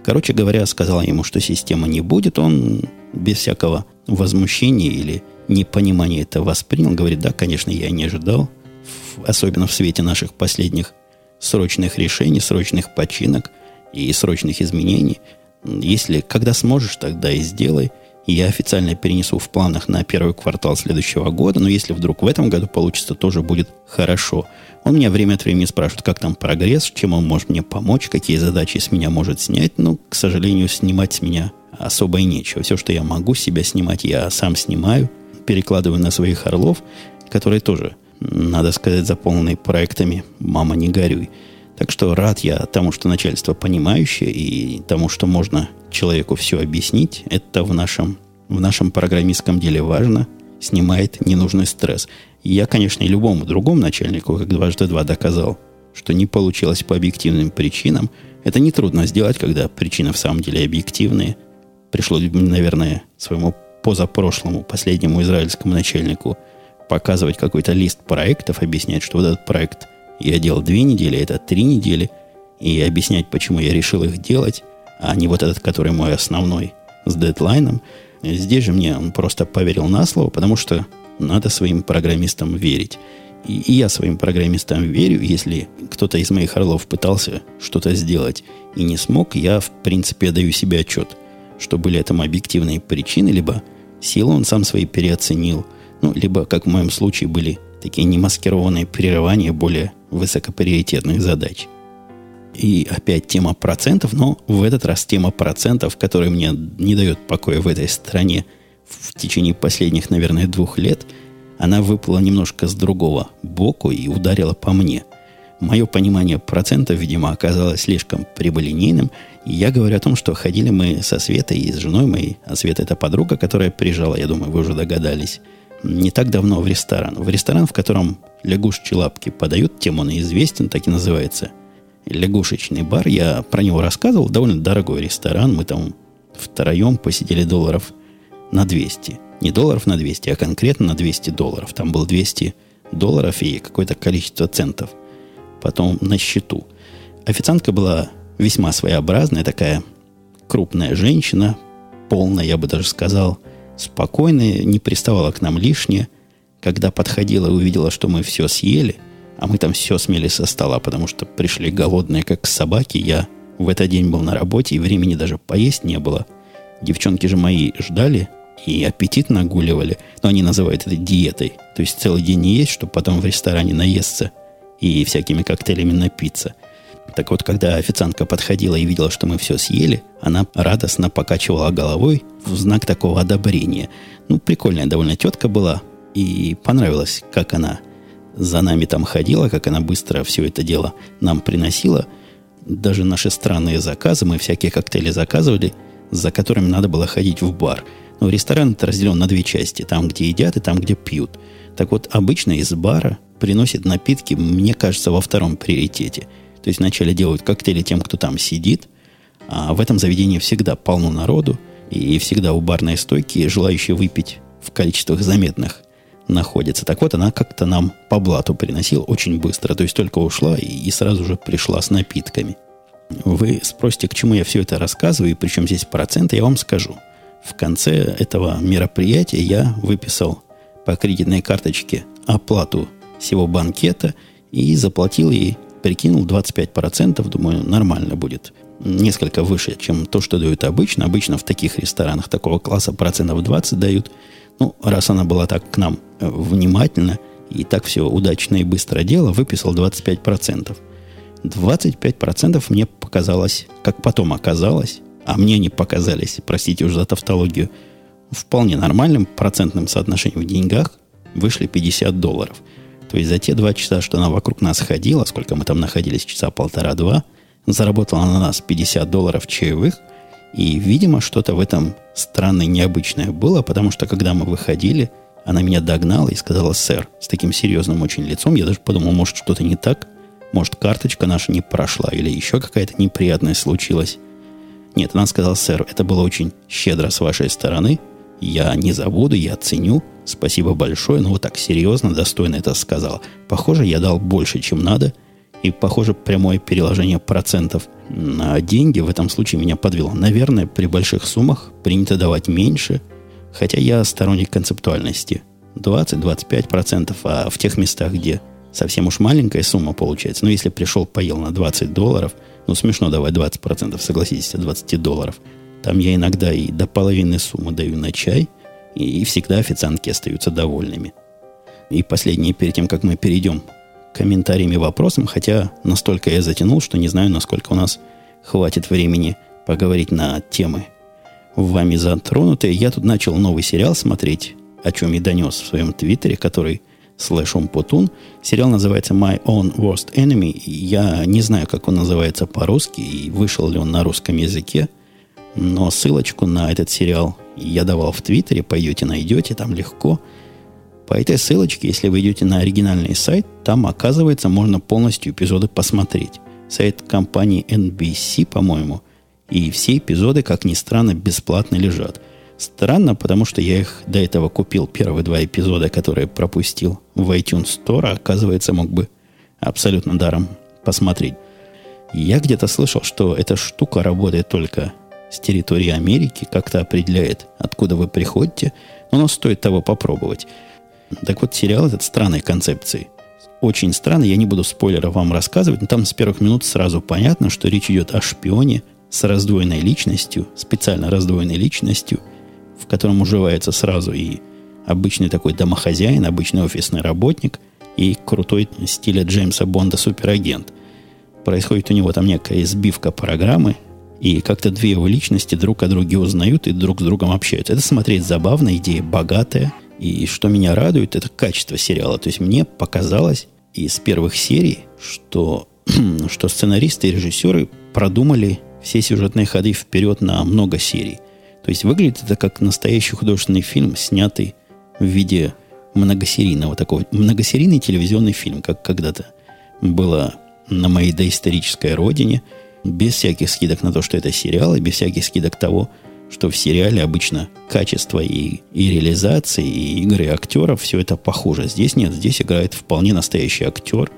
Короче говоря, сказал ему, что система не будет, он без всякого возмущения или непонимания это воспринял. Говорит, да, конечно, я не ожидал, особенно в свете наших последних срочных решений, срочных починок и срочных изменений – если когда сможешь, тогда и сделай. Я официально перенесу в планах на первый квартал следующего года, но если вдруг в этом году получится, тоже будет хорошо. Он меня время от времени спрашивает, как там прогресс, чем он может мне помочь, какие задачи с меня может снять. Но, к сожалению, снимать с меня особо и нечего. Все, что я могу себя снимать, я сам снимаю, перекладываю на своих орлов, которые тоже, надо сказать, заполнены проектами «Мама, не горюй». Так что рад я тому, что начальство понимающее и тому, что можно человеку все объяснить. Это в нашем, в нашем программистском деле важно. Снимает ненужный стресс. Я, конечно, и любому другому начальнику, как дважды два доказал, что не получилось по объективным причинам. Это нетрудно сделать, когда причины в самом деле объективные. Пришлось, наверное, своему позапрошлому, последнему израильскому начальнику показывать какой-то лист проектов, объяснять, что вот этот проект – я делал две недели, это три недели. И объяснять, почему я решил их делать, а не вот этот, который мой основной, с дедлайном. Здесь же мне он просто поверил на слово, потому что надо своим программистам верить. И, и я своим программистам верю. Если кто-то из моих орлов пытался что-то сделать и не смог, я, в принципе, даю себе отчет, что были этому объективные причины, либо силу он сам свои переоценил, ну, либо, как в моем случае, были такие немаскированные прерывания более высокоприоритетных задач. И опять тема процентов, но в этот раз тема процентов, которая мне не дает покоя в этой стране в течение последних, наверное, двух лет, она выплыла немножко с другого боку и ударила по мне. Мое понимание процентов, видимо, оказалось слишком прибылинейным, и я говорю о том, что ходили мы со Светой и с женой моей, а Света это подруга, которая приезжала, я думаю, вы уже догадались, не так давно в ресторан. В ресторан, в котором лягушечьи лапки подают, тем он и известен, так и называется. Лягушечный бар. Я про него рассказывал. Довольно дорогой ресторан. Мы там втроем посидели долларов на 200. Не долларов на 200, а конкретно на 200 долларов. Там было 200 долларов и какое-то количество центов. Потом на счету. Официантка была весьма своеобразная, такая крупная женщина, полная, я бы даже сказал – спокойная, не приставала к нам лишнее. Когда подходила и увидела, что мы все съели, а мы там все смели со стола, потому что пришли голодные, как собаки, я в этот день был на работе, и времени даже поесть не было. Девчонки же мои ждали и аппетит нагуливали. Но они называют это диетой. То есть целый день не есть, чтобы потом в ресторане наесться и всякими коктейлями напиться. Так вот, когда официантка подходила и видела, что мы все съели, она радостно покачивала головой в знак такого одобрения. Ну, прикольная довольно тетка была, и понравилось, как она за нами там ходила, как она быстро все это дело нам приносила. Даже наши странные заказы, мы всякие коктейли заказывали, за которыми надо было ходить в бар. Но ресторан это разделен на две части. Там, где едят, и там, где пьют. Так вот, обычно из бара приносят напитки, мне кажется, во втором приоритете. То есть вначале делают коктейли тем, кто там сидит, а в этом заведении всегда полно народу, и всегда у барной стойки желающие выпить в количествах заметных находится. Так вот, она как-то нам по блату приносила очень быстро. То есть только ушла и, и сразу же пришла с напитками. Вы спросите, к чему я все это рассказываю, и причем здесь проценты, я вам скажу. В конце этого мероприятия я выписал по кредитной карточке оплату всего банкета и заплатил ей, прикинул 25%, думаю, нормально будет. Несколько выше, чем то, что дают обычно. Обычно в таких ресторанах такого класса процентов 20 дают – ну, раз она была так к нам э, внимательна и так все удачно и быстро делала, выписал 25%. 25% мне показалось, как потом оказалось, а мне они показались, простите уже за тавтологию, вполне нормальным процентным соотношением в деньгах вышли 50 долларов. То есть за те два часа, что она вокруг нас ходила, сколько мы там находились, часа полтора-два, заработала на нас 50 долларов чаевых – и, видимо, что-то в этом странное, необычное было, потому что, когда мы выходили, она меня догнала и сказала, сэр, с таким серьезным очень лицом, я даже подумал, может, что-то не так, может, карточка наша не прошла, или еще какая-то неприятность случилась. Нет, она сказала, сэр, это было очень щедро с вашей стороны, я не забуду, я ценю, спасибо большое, но вот так серьезно, достойно это сказала. Похоже, я дал больше, чем надо – и, похоже, прямое переложение процентов на деньги в этом случае меня подвело. Наверное, при больших суммах принято давать меньше, хотя я сторонник концептуальности. 20-25%, а в тех местах, где совсем уж маленькая сумма получается, ну, если пришел, поел на 20 долларов, ну, смешно давать 20%, согласитесь, от 20 долларов. Там я иногда и до половины суммы даю на чай, и, и всегда официантки остаются довольными. И последнее, перед тем, как мы перейдем комментариями, вопросом, хотя настолько я затянул, что не знаю, насколько у нас хватит времени поговорить на темы вами затронутые. Я тут начал новый сериал смотреть, о чем и донес в своем твиттере, который слэш Путун. Сериал называется My Own Worst Enemy. Я не знаю, как он называется по-русски и вышел ли он на русском языке, но ссылочку на этот сериал я давал в Твиттере, пойдете, найдете, там легко – по этой ссылочке, если вы идете на оригинальный сайт, там, оказывается, можно полностью эпизоды посмотреть. Сайт компании NBC, по-моему. И все эпизоды, как ни странно, бесплатно лежат. Странно, потому что я их до этого купил, первые два эпизода, которые пропустил в iTunes Store, а, оказывается, мог бы абсолютно даром посмотреть. Я где-то слышал, что эта штука работает только с территории Америки, как-то определяет, откуда вы приходите, но стоит того попробовать. Так вот, сериал этот странной концепции. Очень странный, я не буду спойлеров вам рассказывать, но там с первых минут сразу понятно, что речь идет о шпионе с раздвоенной личностью, специально раздвоенной личностью, в котором уживается сразу и обычный такой домохозяин, обычный офисный работник и крутой стиля Джеймса Бонда суперагент. Происходит у него там некая избивка программы, и как-то две его личности друг о друге узнают и друг с другом общаются. Это смотреть забавно, идея богатая – и что меня радует, это качество сериала. То есть мне показалось из первых серий, что, что сценаристы и режиссеры продумали все сюжетные ходы вперед на много серий. То есть выглядит это как настоящий художественный фильм, снятый в виде многосерийного такого, многосерийный телевизионный фильм, как когда-то было на моей доисторической родине, без всяких скидок на то, что это сериал, и без всяких скидок того, что в сериале обычно качество и, и реализации, и игры актеров, все это похоже. Здесь нет, здесь играет вполне настоящий актер,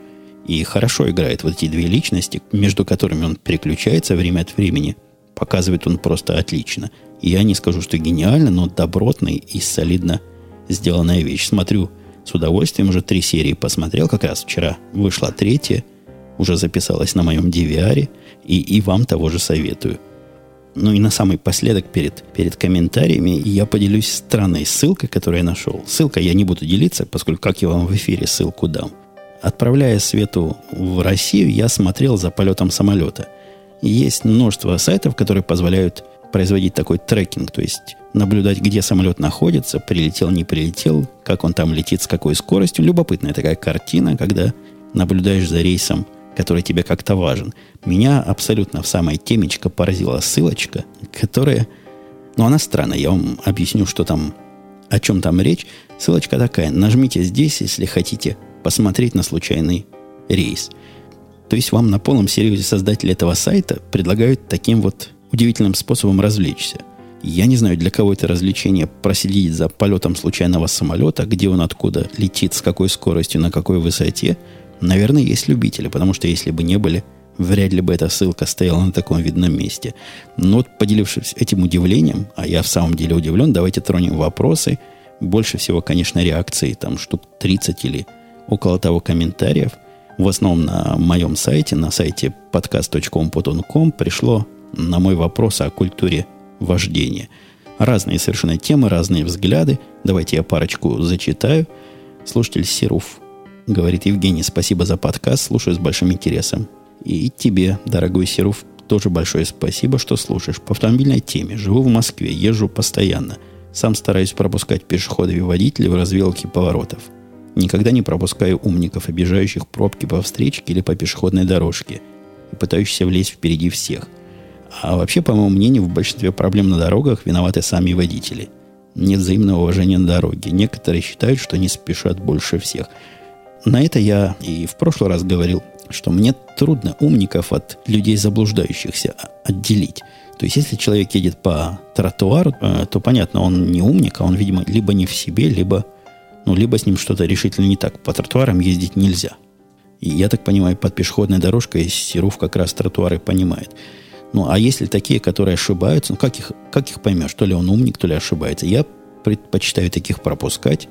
и хорошо играет вот эти две личности, между которыми он переключается время от времени. Показывает он просто отлично. Я не скажу, что гениально, но добротный и солидно сделанная вещь. Смотрю с удовольствием, уже три серии посмотрел, как раз вчера вышла третья, уже записалась на моем DVR. И, и вам того же советую. Ну и на самый последок перед, перед комментариями я поделюсь странной ссылкой, которую я нашел. Ссылка я не буду делиться, поскольку как я вам в эфире ссылку дам. Отправляя Свету в Россию, я смотрел за полетом самолета. есть множество сайтов, которые позволяют производить такой трекинг, то есть наблюдать, где самолет находится, прилетел, не прилетел, как он там летит, с какой скоростью. Любопытная такая картина, когда наблюдаешь за рейсом, который тебе как-то важен. Меня абсолютно в самое темечко поразила ссылочка, которая... Ну, она странная, я вам объясню, что там, о чем там речь. Ссылочка такая, нажмите здесь, если хотите посмотреть на случайный рейс. То есть вам на полном серьезе создатели этого сайта предлагают таким вот удивительным способом развлечься. Я не знаю, для кого это развлечение проследить за полетом случайного самолета, где он откуда летит, с какой скоростью, на какой высоте. Наверное, есть любители, потому что если бы не были, вряд ли бы эта ссылка стояла на таком видном месте. Но вот поделившись этим удивлением, а я в самом деле удивлен, давайте тронем вопросы. Больше всего, конечно, реакции, там штук 30 или около того комментариев. В основном на моем сайте, на сайте podcast.com пришло на мой вопрос о культуре вождения. Разные совершенно темы, разные взгляды. Давайте я парочку зачитаю. Слушатель Серуф говорит, Евгений, спасибо за подкаст, слушаю с большим интересом. И тебе, дорогой Серуф, тоже большое спасибо, что слушаешь. По автомобильной теме. Живу в Москве, езжу постоянно. Сам стараюсь пропускать пешеходов и водителей в развилке поворотов. Никогда не пропускаю умников, обижающих пробки по встречке или по пешеходной дорожке и пытающихся влезть впереди всех – а вообще, по моему мнению, в большинстве проблем на дорогах виноваты сами водители. Нет взаимного уважения на дороге. Некоторые считают, что они спешат больше всех. На это я и в прошлый раз говорил, что мне трудно умников от людей заблуждающихся отделить. То есть, если человек едет по тротуару, э, то понятно, он не умник, а он, видимо, либо не в себе, либо, ну, либо с ним что-то решительно не так. По тротуарам ездить нельзя. И я так понимаю, под пешеходной дорожкой Серов как раз тротуары понимает. Ну, а если такие, которые ошибаются, ну, как их, как их поймешь? То ли он умник, то ли ошибается. Я предпочитаю таких пропускать,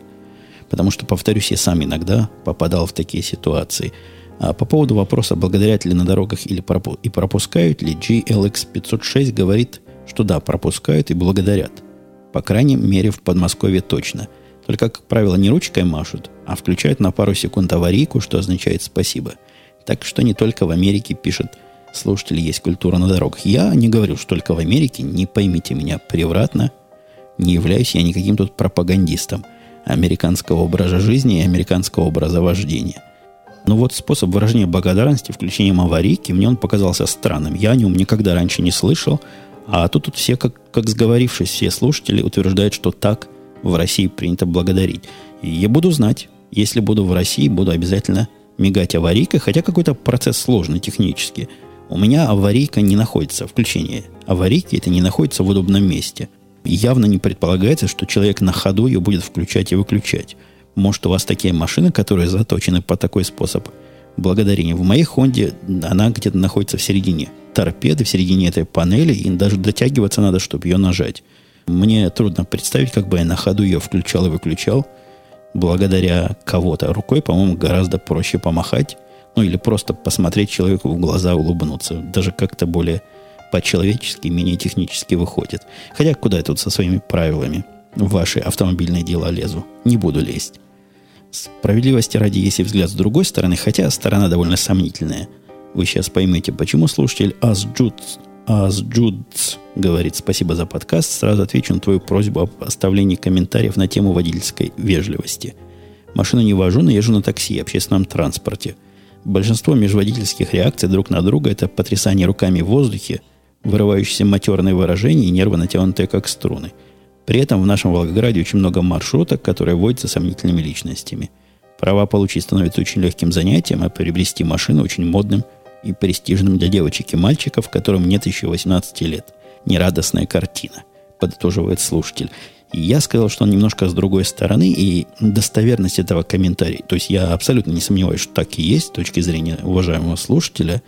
потому что, повторюсь, я сам иногда попадал в такие ситуации. А по поводу вопроса, благодарят ли на дорогах или пропу- и пропускают ли, GLX506 говорит, что да, пропускают и благодарят. По крайней мере, в Подмосковье точно. Только, как правило, не ручкой машут, а включают на пару секунд аварийку, что означает спасибо. Так что не только в Америке пишут – слушатели, есть культура на дорогах. Я не говорю, что только в Америке, не поймите меня превратно, не являюсь я никаким тут пропагандистом американского образа жизни и американского образа вождения. Но вот способ выражения благодарности включением аварийки, мне он показался странным. Я о нем никогда раньше не слышал, а тут, тут все, как, как сговорившись, все слушатели утверждают, что так в России принято благодарить. И я буду знать, если буду в России, буду обязательно мигать аварийкой, хотя какой-то процесс сложный технически – у меня аварийка не находится, включение аварийки это не находится в удобном месте. Явно не предполагается, что человек на ходу ее будет включать и выключать. Может, у вас такие машины, которые заточены по такой способ благодарения. В моей Хонде она где-то находится в середине торпеды, в середине этой панели, и даже дотягиваться надо, чтобы ее нажать. Мне трудно представить, как бы я на ходу ее включал и выключал. Благодаря кого-то рукой, по-моему, гораздо проще помахать ну или просто посмотреть человеку в глаза, улыбнуться. Даже как-то более по-человечески, менее технически выходит. Хотя куда я тут со своими правилами в ваши автомобильные дела лезу? Не буду лезть. Справедливости ради, если взгляд с другой стороны, хотя сторона довольно сомнительная. Вы сейчас поймете, почему слушатель Асджудс Асджудс говорит спасибо за подкаст. Сразу отвечу на твою просьбу об оставлении комментариев на тему водительской вежливости. Машину не вожу, но езжу на такси, общественном транспорте – Большинство межводительских реакций друг на друга – это потрясание руками в воздухе, вырывающиеся матерные выражения и нервы, натянутые как струны. При этом в нашем Волгограде очень много маршруток, которые водятся сомнительными личностями. Права получить становится очень легким занятием, а приобрести машину очень модным и престижным для девочек и мальчиков, которым нет еще 18 лет. Нерадостная картина, подытоживает слушатель. И я сказал, что он немножко с другой стороны, и достоверность этого комментария. То есть я абсолютно не сомневаюсь, что так и есть с точки зрения уважаемого слушателя,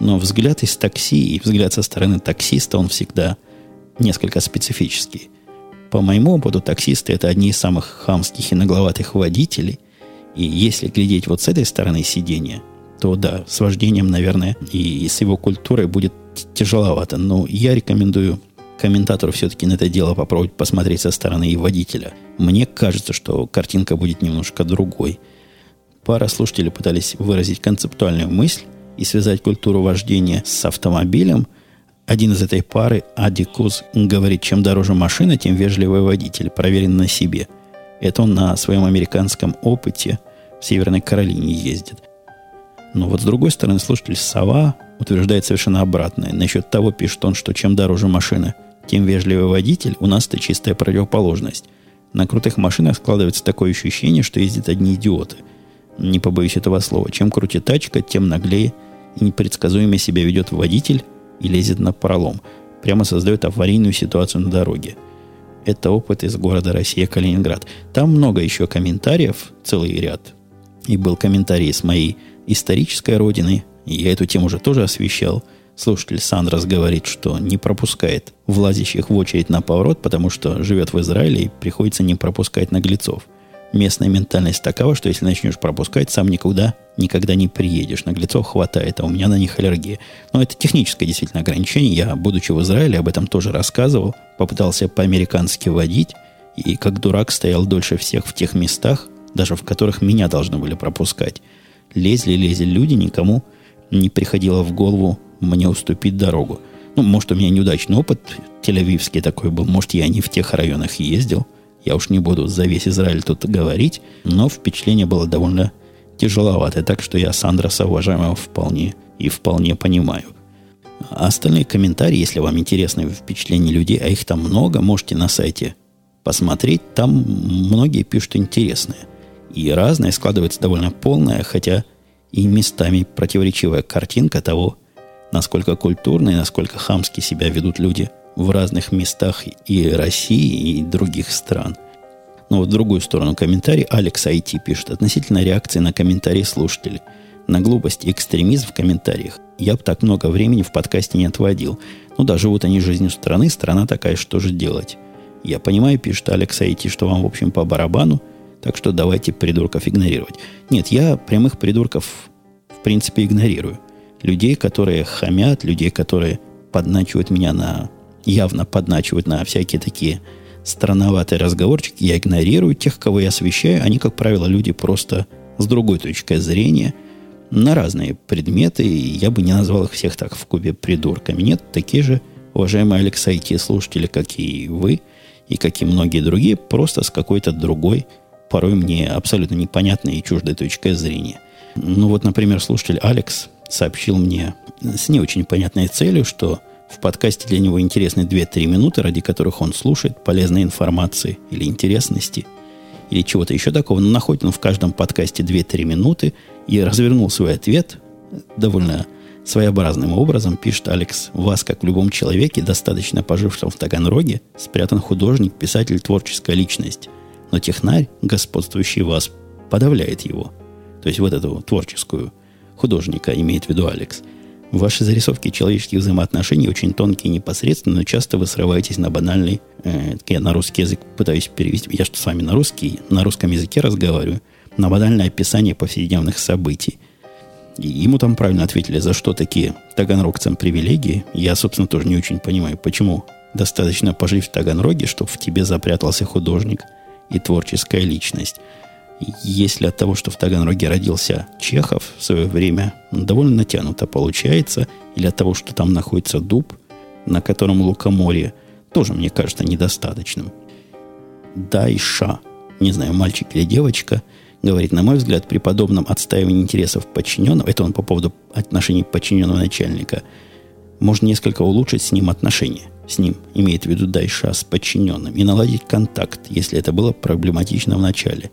но взгляд из такси и взгляд со стороны таксиста, он всегда несколько специфический. По моему опыту, таксисты это одни из самых хамских и нагловатых водителей. И если глядеть вот с этой стороны сидения, то да, с вождением, наверное, и с его культурой будет тяжеловато. Но я рекомендую комментатору все-таки на это дело попробовать посмотреть со стороны и водителя. Мне кажется, что картинка будет немножко другой. Пара слушателей пытались выразить концептуальную мысль и связать культуру вождения с автомобилем. Один из этой пары, Адикус, говорит, чем дороже машина, тем вежливый водитель, проверен на себе. Это он на своем американском опыте в Северной Каролине ездит. Но вот с другой стороны, слушатель Сова утверждает совершенно обратное. Насчет того пишет он, что чем дороже машина, тем вежливый водитель, у нас это чистая противоположность. На крутых машинах складывается такое ощущение, что ездят одни идиоты. Не побоюсь этого слова. Чем круче тачка, тем наглее и непредсказуемо себя ведет водитель и лезет на пролом. Прямо создает аварийную ситуацию на дороге. Это опыт из города Россия, Калининград. Там много еще комментариев, целый ряд. И был комментарий с моей исторической родины, и я эту тему уже тоже освещал. Слушатель Сандрас говорит, что не пропускает влазящих в очередь на поворот, потому что живет в Израиле и приходится не пропускать наглецов. Местная ментальность такова, что если начнешь пропускать, сам никуда никогда не приедешь. Наглецов хватает, а у меня на них аллергия. Но это техническое действительно ограничение. Я, будучи в Израиле, об этом тоже рассказывал. Попытался по-американски водить. И как дурак стоял дольше всех в тех местах, даже в которых меня должны были пропускать лезли, лезли люди, никому не приходило в голову мне уступить дорогу. Ну, может, у меня неудачный опыт тель такой был, может, я не в тех районах ездил. Я уж не буду за весь Израиль тут говорить, но впечатление было довольно тяжеловатое, так что я Сандраса уважаемого вполне и вполне понимаю. Остальные комментарии, если вам интересны впечатления людей, а их там много, можете на сайте посмотреть. Там многие пишут интересные и разная, складывается довольно полная, хотя и местами противоречивая картинка того, насколько культурно и насколько хамски себя ведут люди в разных местах и России, и других стран. Но в другую сторону комментарий Алекс IT пишет относительно реакции на комментарии слушателей. На глупость и экстремизм в комментариях я бы так много времени в подкасте не отводил. Ну да, живут они жизнью страны, страна такая, что же делать? Я понимаю, пишет Алекс IT, что вам, в общем, по барабану – так что давайте придурков игнорировать. Нет, я прямых придурков в принципе игнорирую. Людей, которые хамят, людей, которые подначивают меня на... Явно подначивают на всякие такие странноватые разговорчики. Я игнорирую тех, кого я освещаю. Они, как правило, люди просто с другой точкой зрения на разные предметы. И я бы не назвал их всех так в кубе придурками. Нет, такие же уважаемые Алексей слушатели, как и вы, и как и многие другие, просто с какой-то другой порой мне абсолютно непонятной и чуждой точкой зрения. Ну вот, например, слушатель Алекс сообщил мне с не очень понятной целью, что в подкасте для него интересны 2-3 минуты, ради которых он слушает полезной информации или интересности, или чего-то еще такого. Но находит он в каждом подкасте 2-3 минуты и развернул свой ответ довольно своеобразным образом. Пишет Алекс, вас, как в любом человеке, достаточно пожившем в Таганроге, спрятан художник, писатель, творческая личность – но технарь, господствующий вас, подавляет его. То есть вот эту творческую художника имеет в виду Алекс. Ваши зарисовки человеческих взаимоотношений очень тонкие и непосредственные, но часто вы срываетесь на банальный... Э, я на русский язык пытаюсь перевести. Я что с вами на русский, на русском языке разговариваю. На банальное описание повседневных событий. И ему там правильно ответили, за что такие таганрогцам привилегии. Я, собственно, тоже не очень понимаю, почему достаточно пожить в Таганроге, чтобы в тебе запрятался художник – и творческая личность. Если от того, что в Таганроге родился Чехов в свое время, довольно натянуто получается, или от того, что там находится дуб, на котором лукоморье, тоже, мне кажется, недостаточным. Дайша, не знаю, мальчик или девочка, говорит, на мой взгляд, при подобном отстаивании интересов подчиненного, это он по поводу отношений подчиненного начальника, можно несколько улучшить с ним отношения с ним, имеет в виду Дайша, с подчиненным, и наладить контакт, если это было проблематично в начале.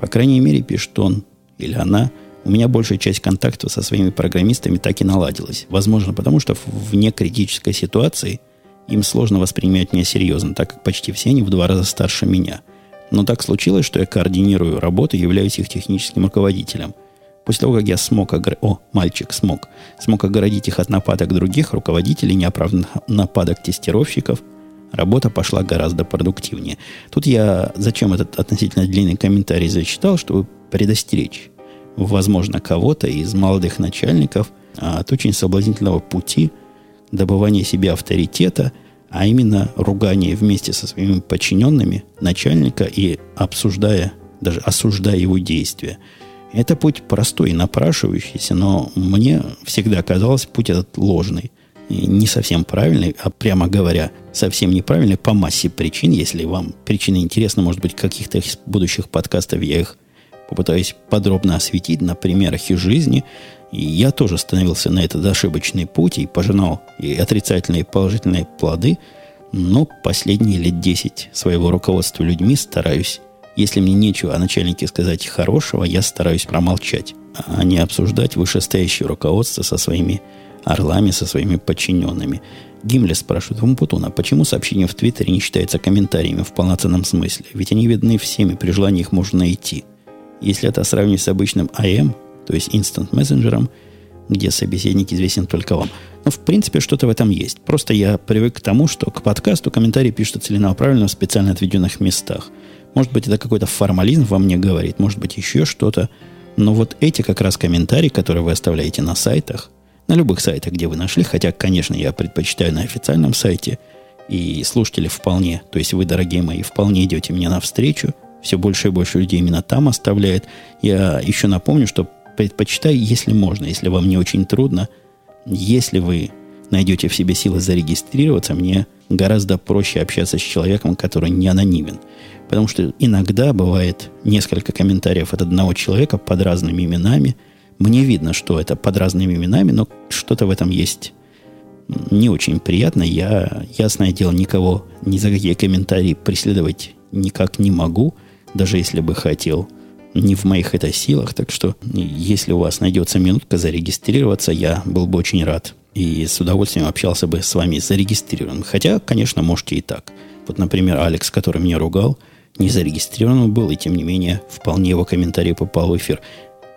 По крайней мере, пишет он или она, у меня большая часть контакта со своими программистами так и наладилась. Возможно, потому что в некритической ситуации им сложно воспринимать меня серьезно, так как почти все они в два раза старше меня. Но так случилось, что я координирую работу являюсь их техническим руководителем – После того, как я смог, огр... о, мальчик смог, смог оградить их от нападок других руководителей, неоправданных нападок тестировщиков, работа пошла гораздо продуктивнее. Тут я зачем этот относительно длинный комментарий зачитал, чтобы предостеречь возможно, кого-то из молодых начальников от очень соблазнительного пути добывания себе авторитета, а именно ругание вместе со своими подчиненными начальника и обсуждая, даже осуждая его действия. Это путь простой и напрашивающийся, но мне всегда казалось путь этот ложный не совсем правильный, а прямо говоря, совсем неправильный по массе причин. Если вам причины интересны, может быть, каких-то из будущих подкастов я их попытаюсь подробно осветить на примерах из жизни. И я тоже становился на этот ошибочный путь и пожинал и отрицательные, и положительные плоды, но последние лет 10 своего руководства людьми стараюсь, если мне нечего о начальнике сказать хорошего, я стараюсь промолчать, а не обсуждать вышестоящее руководство со своими орлами со своими подчиненными. Гимли спрашивает Умпутуна, почему сообщение в Твиттере не считается комментариями в полноценном смысле? Ведь они видны всеми, при желании их можно найти. Если это сравнить с обычным IM, то есть Instant Messenger, где собеседник известен только вам. Ну, в принципе, что-то в этом есть. Просто я привык к тому, что к подкасту комментарии пишут целенаправленно в специально отведенных местах. Может быть, это какой-то формализм во мне говорит, может быть, еще что-то. Но вот эти как раз комментарии, которые вы оставляете на сайтах, на любых сайтах, где вы нашли, хотя, конечно, я предпочитаю на официальном сайте, и слушатели вполне, то есть вы, дорогие мои, вполне идете мне навстречу, все больше и больше людей именно там оставляет. Я еще напомню, что предпочитаю, если можно, если вам не очень трудно, если вы найдете в себе силы зарегистрироваться, мне гораздо проще общаться с человеком, который не анонимен. Потому что иногда бывает несколько комментариев от одного человека под разными именами – мне видно, что это под разными именами, но что-то в этом есть не очень приятно. Я, ясное дело, никого ни за какие комментарии преследовать никак не могу, даже если бы хотел. Не в моих это силах, так что если у вас найдется минутка зарегистрироваться, я был бы очень рад. И с удовольствием общался бы с вами зарегистрированным. Хотя, конечно, можете и так. Вот, например, Алекс, который меня ругал, не зарегистрирован был, и тем не менее вполне его комментарий попал в эфир.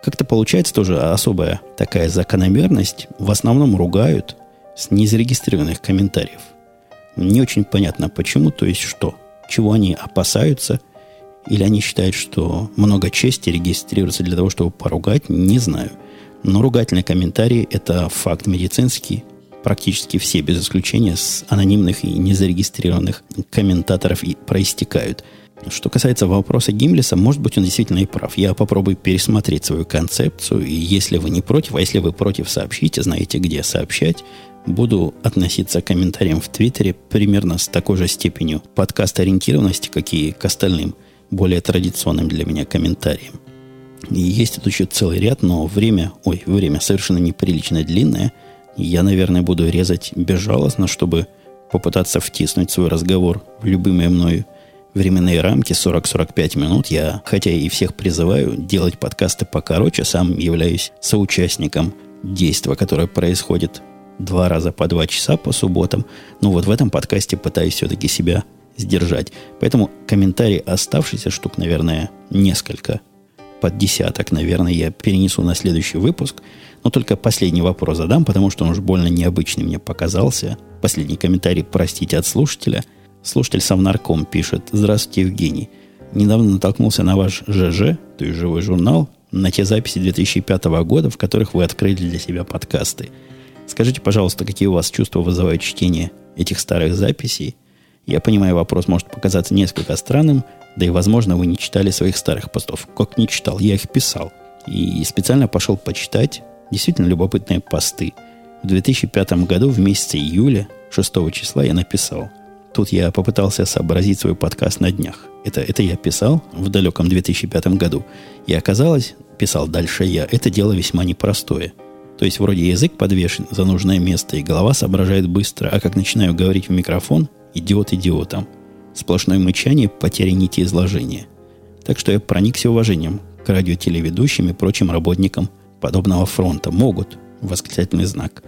Как-то получается тоже особая такая закономерность. В основном ругают с незарегистрированных комментариев. Не очень понятно, почему, то есть что. Чего они опасаются, или они считают, что много чести регистрируется для того, чтобы поругать, не знаю. Но ругательные комментарии – это факт медицинский. Практически все, без исключения, с анонимных и незарегистрированных комментаторов и проистекают – что касается вопроса Гимлиса, может быть, он действительно и прав. Я попробую пересмотреть свою концепцию, и если вы не против, а если вы против, сообщите, знаете, где сообщать. Буду относиться к комментариям в Твиттере примерно с такой же степенью подкаст-ориентированности, как и к остальным, более традиционным для меня комментариям. И есть тут еще целый ряд, но время, ой, время совершенно неприлично длинное. Я, наверное, буду резать безжалостно, чтобы попытаться втиснуть свой разговор в любимые мною временные рамки 40-45 минут. Я, хотя и всех призываю делать подкасты покороче, сам являюсь соучастником действия, которое происходит два раза по два часа по субботам. Но вот в этом подкасте пытаюсь все-таки себя сдержать. Поэтому комментарии оставшиеся штук, наверное, несколько. Под десяток, наверное, я перенесу на следующий выпуск. Но только последний вопрос задам, потому что он уж больно необычный мне показался. Последний комментарий, простите, от слушателя – Слушатель Совнарком пишет. Здравствуйте, Евгений. Недавно натолкнулся на ваш ЖЖ, то есть живой журнал, на те записи 2005 года, в которых вы открыли для себя подкасты. Скажите, пожалуйста, какие у вас чувства вызывает чтение этих старых записей? Я понимаю, вопрос может показаться несколько странным, да и, возможно, вы не читали своих старых постов. Как не читал? Я их писал. И специально пошел почитать действительно любопытные посты. В 2005 году в месяце июля, 6 числа, я написал – Тут я попытался сообразить свой подкаст на днях. Это, это я писал в далеком 2005 году. И оказалось, писал дальше я, это дело весьма непростое. То есть вроде язык подвешен за нужное место, и голова соображает быстро, а как начинаю говорить в микрофон, идиот идиотом. Сплошное мычание, потеря нити изложения. Так что я проникся уважением к радиотелеведущим и прочим работникам подобного фронта. Могут, восклицательный знак.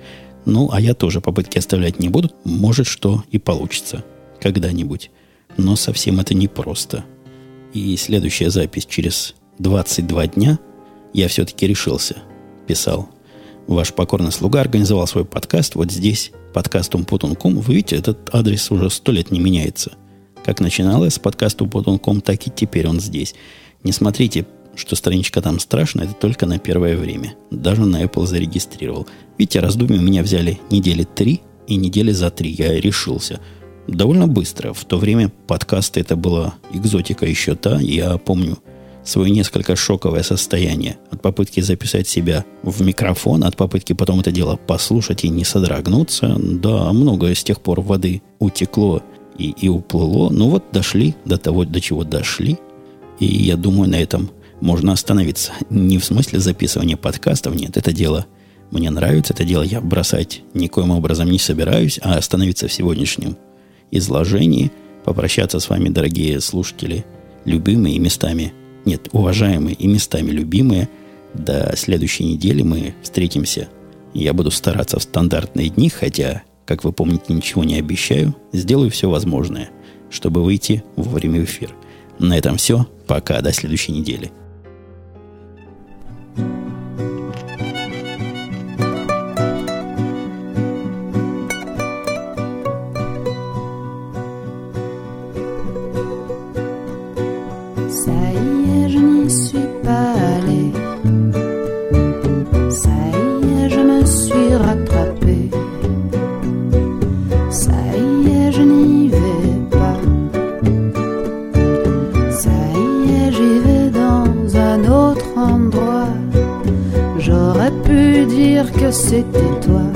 Ну, а я тоже попытки оставлять не буду. Может, что и получится когда-нибудь. Но совсем это непросто. И следующая запись через 22 дня я все-таки решился. Писал. Ваш покорный слуга организовал свой подкаст вот здесь, подкаст Умпутунком. Вы видите, этот адрес уже сто лет не меняется. Как начиналось с подкаста Умпутунком, так и теперь он здесь. Не смотрите что страничка там страшная, это только на первое время. Даже на Apple зарегистрировал. Видите, раздумья у меня взяли недели три, и недели за три я решился. Довольно быстро. В то время подкасты это была экзотика еще та. Я помню свое несколько шоковое состояние от попытки записать себя в микрофон, от попытки потом это дело послушать и не содрогнуться. Да, многое с тех пор воды утекло и, и уплыло. Ну вот дошли до того, до чего дошли. И я думаю, на этом можно остановиться. Не в смысле записывания подкастов, нет, это дело мне нравится, это дело я бросать никоим образом не собираюсь, а остановиться в сегодняшнем изложении, попрощаться с вами, дорогие слушатели, любимые местами, нет, уважаемые и местами любимые. До следующей недели мы встретимся. Я буду стараться в стандартные дни, хотя, как вы помните, ничего не обещаю. Сделаю все возможное, чтобы выйти вовремя в эфир. На этом все. Пока. До следующей недели. C'était toi.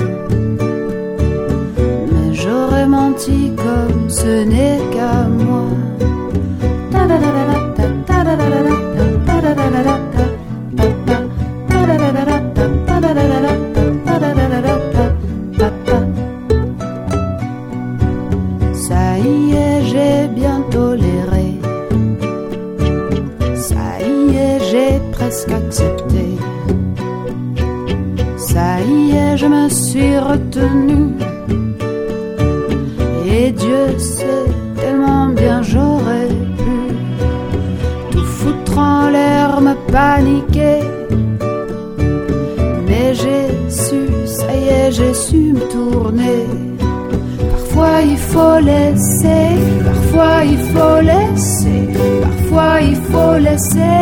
Et Dieu sait tellement bien j'aurais pu tout foutre en l'air, me paniquer. Mais j'ai su, ça y est, j'ai su me tourner. Parfois il faut laisser, parfois il faut laisser, parfois il faut laisser